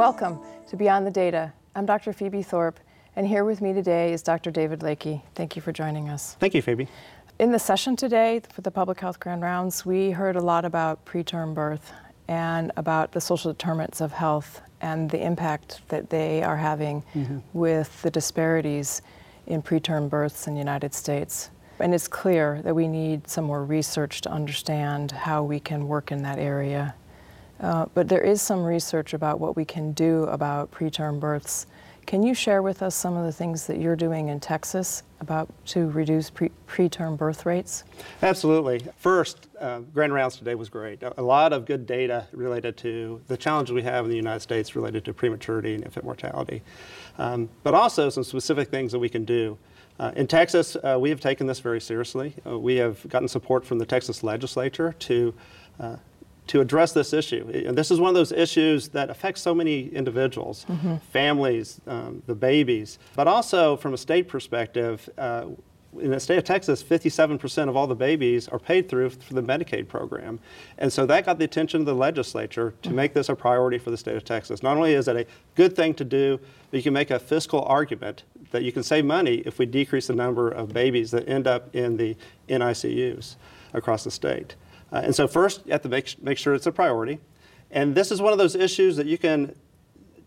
Welcome to Beyond the Data. I'm Dr. Phoebe Thorpe, and here with me today is Dr. David Lakey. Thank you for joining us. Thank you, Phoebe. In the session today for the Public Health Grand Rounds, we heard a lot about preterm birth and about the social determinants of health and the impact that they are having mm-hmm. with the disparities in preterm births in the United States. And it's clear that we need some more research to understand how we can work in that area. Uh, but there is some research about what we can do about preterm births. Can you share with us some of the things that you're doing in Texas about to reduce pre- preterm birth rates? Absolutely. First, uh, Grand Rounds today was great. A lot of good data related to the challenges we have in the United States related to prematurity and infant mortality, um, but also some specific things that we can do. Uh, in Texas, uh, we have taken this very seriously. Uh, we have gotten support from the Texas legislature to uh, to address this issue. And this is one of those issues that affects so many individuals, mm-hmm. families, um, the babies, but also from a state perspective. Uh, in the state of Texas, 57% of all the babies are paid through through the Medicaid program. And so that got the attention of the legislature to mm-hmm. make this a priority for the state of Texas. Not only is it a good thing to do, but you can make a fiscal argument that you can save money if we decrease the number of babies that end up in the NICUs across the state. Uh, and so first, you have to make, make sure it's a priority. And this is one of those issues that you can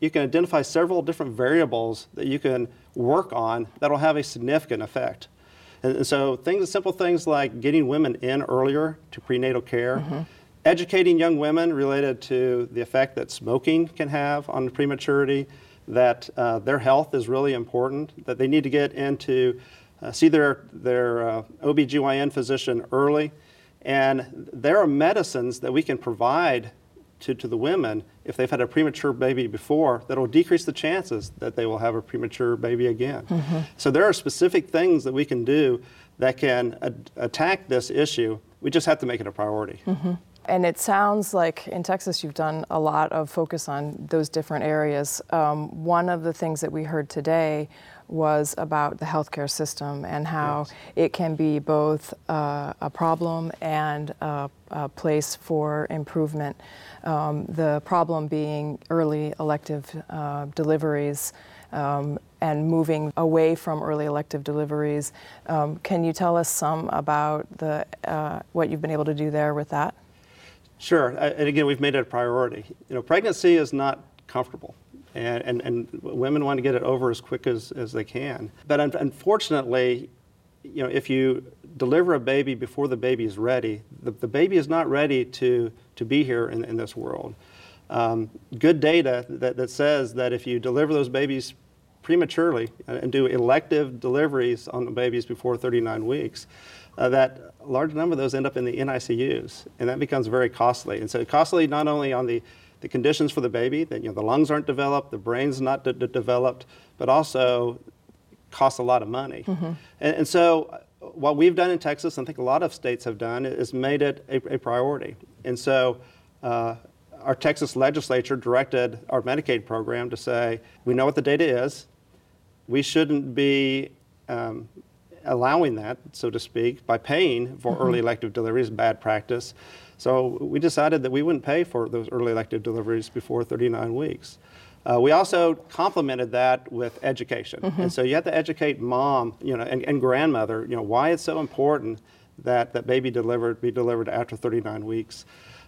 you can identify several different variables that you can work on that will have a significant effect. And, so things, simple things like getting women in earlier to prenatal care, mm-hmm. educating young women related to the effect that smoking can have on prematurity, that uh, their health is really important, that they need to get into uh, see their, their uh, OBGYN physician early, and there are medicines that we can provide to, to the women if they've had a premature baby before that will decrease the chances that they will have a premature baby again. Mm-hmm. So there are specific things that we can do that can attack this issue. We just have to make it a priority. Mm-hmm. And it sounds like in Texas you've done a lot of focus on those different areas. Um, one of the things that we heard today was about the healthcare system and how yes. it can be both uh, a problem and a, a place for improvement. Um, the problem being early elective uh, deliveries. Um, and moving away from early elective deliveries. Um, can you tell us some about the, uh, what you've been able to do there with that? Sure, and again, we've made it a priority. You know, pregnancy is not comfortable and, and, and women want to get it over as quick as, as they can. But un- unfortunately, you know, if you deliver a baby before the baby is ready, the, the baby is not ready to, to be here in, in this world. Um, good data that, that says that if you deliver those babies prematurely and do elective deliveries on the babies before 39 weeks, uh, that large number of those end up in the NICUs, and that becomes very costly. And so costly not only on the the conditions for the baby, that you know the lungs aren't developed, the brain's not de- de- developed, but also costs a lot of money. Mm-hmm. And, and, so uh, what we've done in Texas, and I think a lot of states have done, is made it a, a priority. And so uh, our Texas legislature directed our Medicaid program to say, we know what the data is, we shouldn't be um, allowing that, so to speak, by paying for mm-hmm. early elective deliveries, bad practice. So we decided that we wouldn't pay for those early elective deliveries before 39 weeks. Uh, we also complemented that with education. Mm-hmm. And so you have to educate mom you know, and, and, grandmother you know, why it's so important that that baby delivered, be delivered after 39 weeks.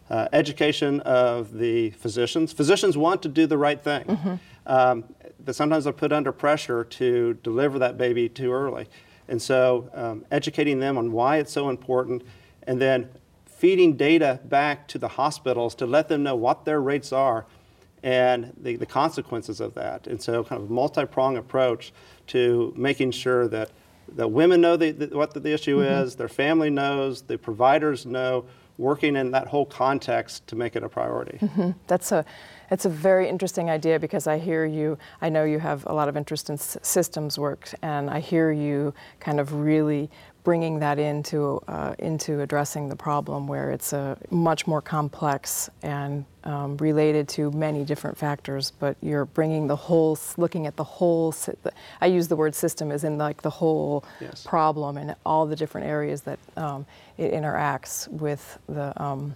Uh, education of the physicians. Physicians want to do the right thing, mm-hmm. um, but sometimes they're put under pressure to deliver that baby too early. And so um, educating them on why it's so important and then feeding data back to the hospitals to let them know what their rates are and the, the consequences of that. And so, kind of a multi pronged approach to making sure that, the women know the, the, what the, the issue mm-hmm. is, their family knows, the providers know, working in that whole context to make it a priority. Mm-hmm. That's a it's a very interesting idea because I hear you, I know you have a lot of interest in s- systems work, and I hear you kind of really bringing that into uh, into addressing the problem where it's a much more complex and um, related to many different factors but you're bringing the whole looking at the whole i use the word system as in like the whole yes. problem and all the different areas that um, it interacts with the um,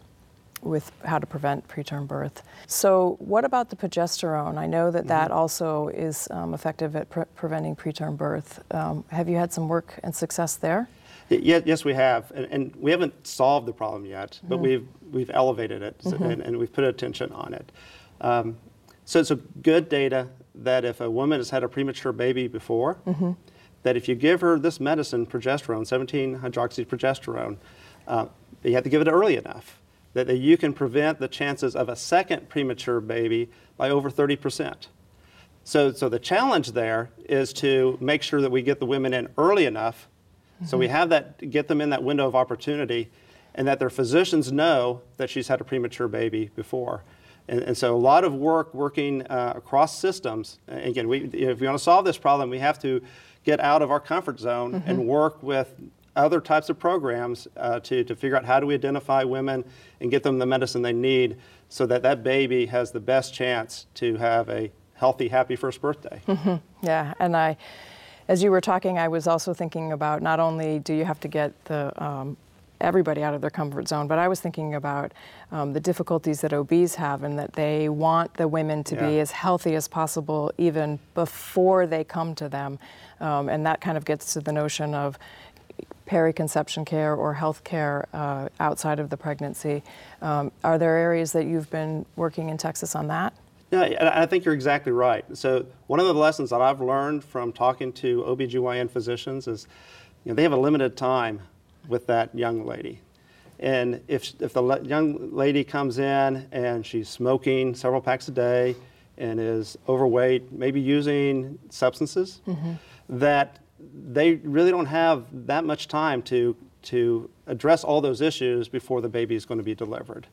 with how to prevent preterm birth. So, what about the progesterone? I know that that also is um, effective at pre- preventing preterm birth. Um, have you had some work and success there? Y- yes, we have, and, and we haven't solved the problem yet, but we've we've elevated it so- and, and we've put attention on it. Um, so it's a good data that if a woman has had a premature baby before, that if you give her this medicine, progesterone, 17-hydroxyprogesterone, uh, you have to give it early enough that, that you can prevent the chances of a second premature baby by over 30 percent. So, so the challenge there is to make sure that we get the women in early enough, so we have that get them in that window of opportunity, and that their physicians know that she's had a premature baby before. And, and so a lot of work working uh, across systems. And Again, we, if we want to solve this problem, we have to get out of our comfort zone and work with other types of programs uh, to, to figure out how do we identify women and get them the medicine they need so that that baby has the best chance to have a healthy, happy first birthday. Yeah, and I, as you were talking, I was also thinking about not only do you have to get the um, everybody out of their comfort zone, but I was thinking about um, the difficulties that OBs have and that they want the women to be as healthy as possible even before they come to them, um, and that kind of gets to the notion of periconception care or health care uh, outside of the pregnancy. Um, are there areas that you've been working in Texas on that? Yeah, and I think you're exactly right. So one of the lessons that I've learned from talking to OBGYN physicians is, you know, they have a limited time with that young lady. And if, if the le- young lady comes in and she's smoking several packs a day and is overweight, maybe using substances, mm-hmm. that they really don't have that much time to, to address all those issues before the baby is going to be delivered.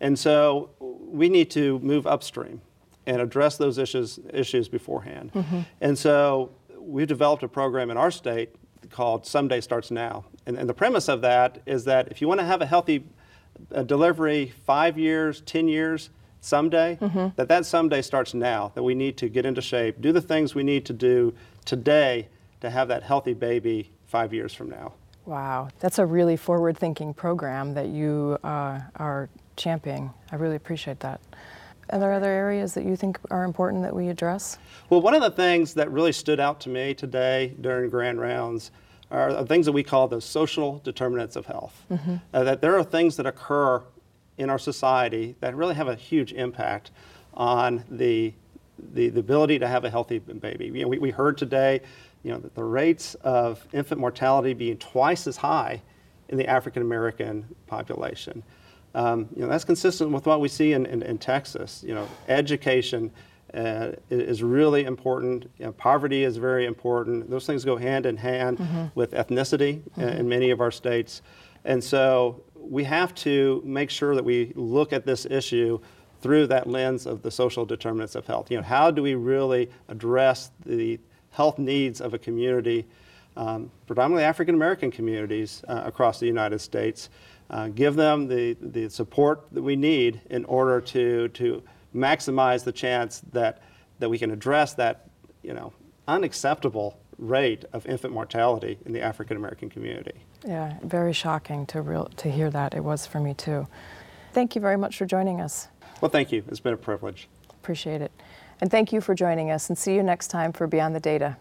And so we need to move upstream and address those issues, issues beforehand. And so we've developed a program in our state called Someday Starts Now. And, and the premise of that is that if you want to have a healthy uh, delivery five years, 10 years, someday, that that someday starts now, that we need to get into shape, do the things we need to do today to have that healthy baby five years from now. Wow, that's a really forward thinking program that you uh, are championing. I really appreciate that. Are there other areas that you think are important that we address? Well, one of the things that really stood out to me today during Grand Rounds are the things that we call the social determinants of health. Uh, that there are things that occur in our society that really have a huge impact on the, the, the ability to have a healthy baby. You know, we, we heard today, you know, that the rates of infant mortality being twice as high in the African American population. Um, you know, that's consistent with what we see in, in, in Texas. You know, education uh, is really important. You know, poverty is very important. Those things go hand in hand with ethnicity in- in many of our states. And so we have to make sure that we look at this issue through that lens of the social determinants of health. You know, how do we really address the health needs of a community, um, predominantly African American communities uh, across the United States? Uh, give them the, the support that we need in order to, to maximize the chance that, that we can address that, you know, unacceptable rate of infant mortality in the African American community. Yeah, very shocking to real to hear that. It was for me too. Thank you very much for joining us. Well, thank you. It's been a privilege. Appreciate it. And thank you for joining us and see you next time for Beyond the Data.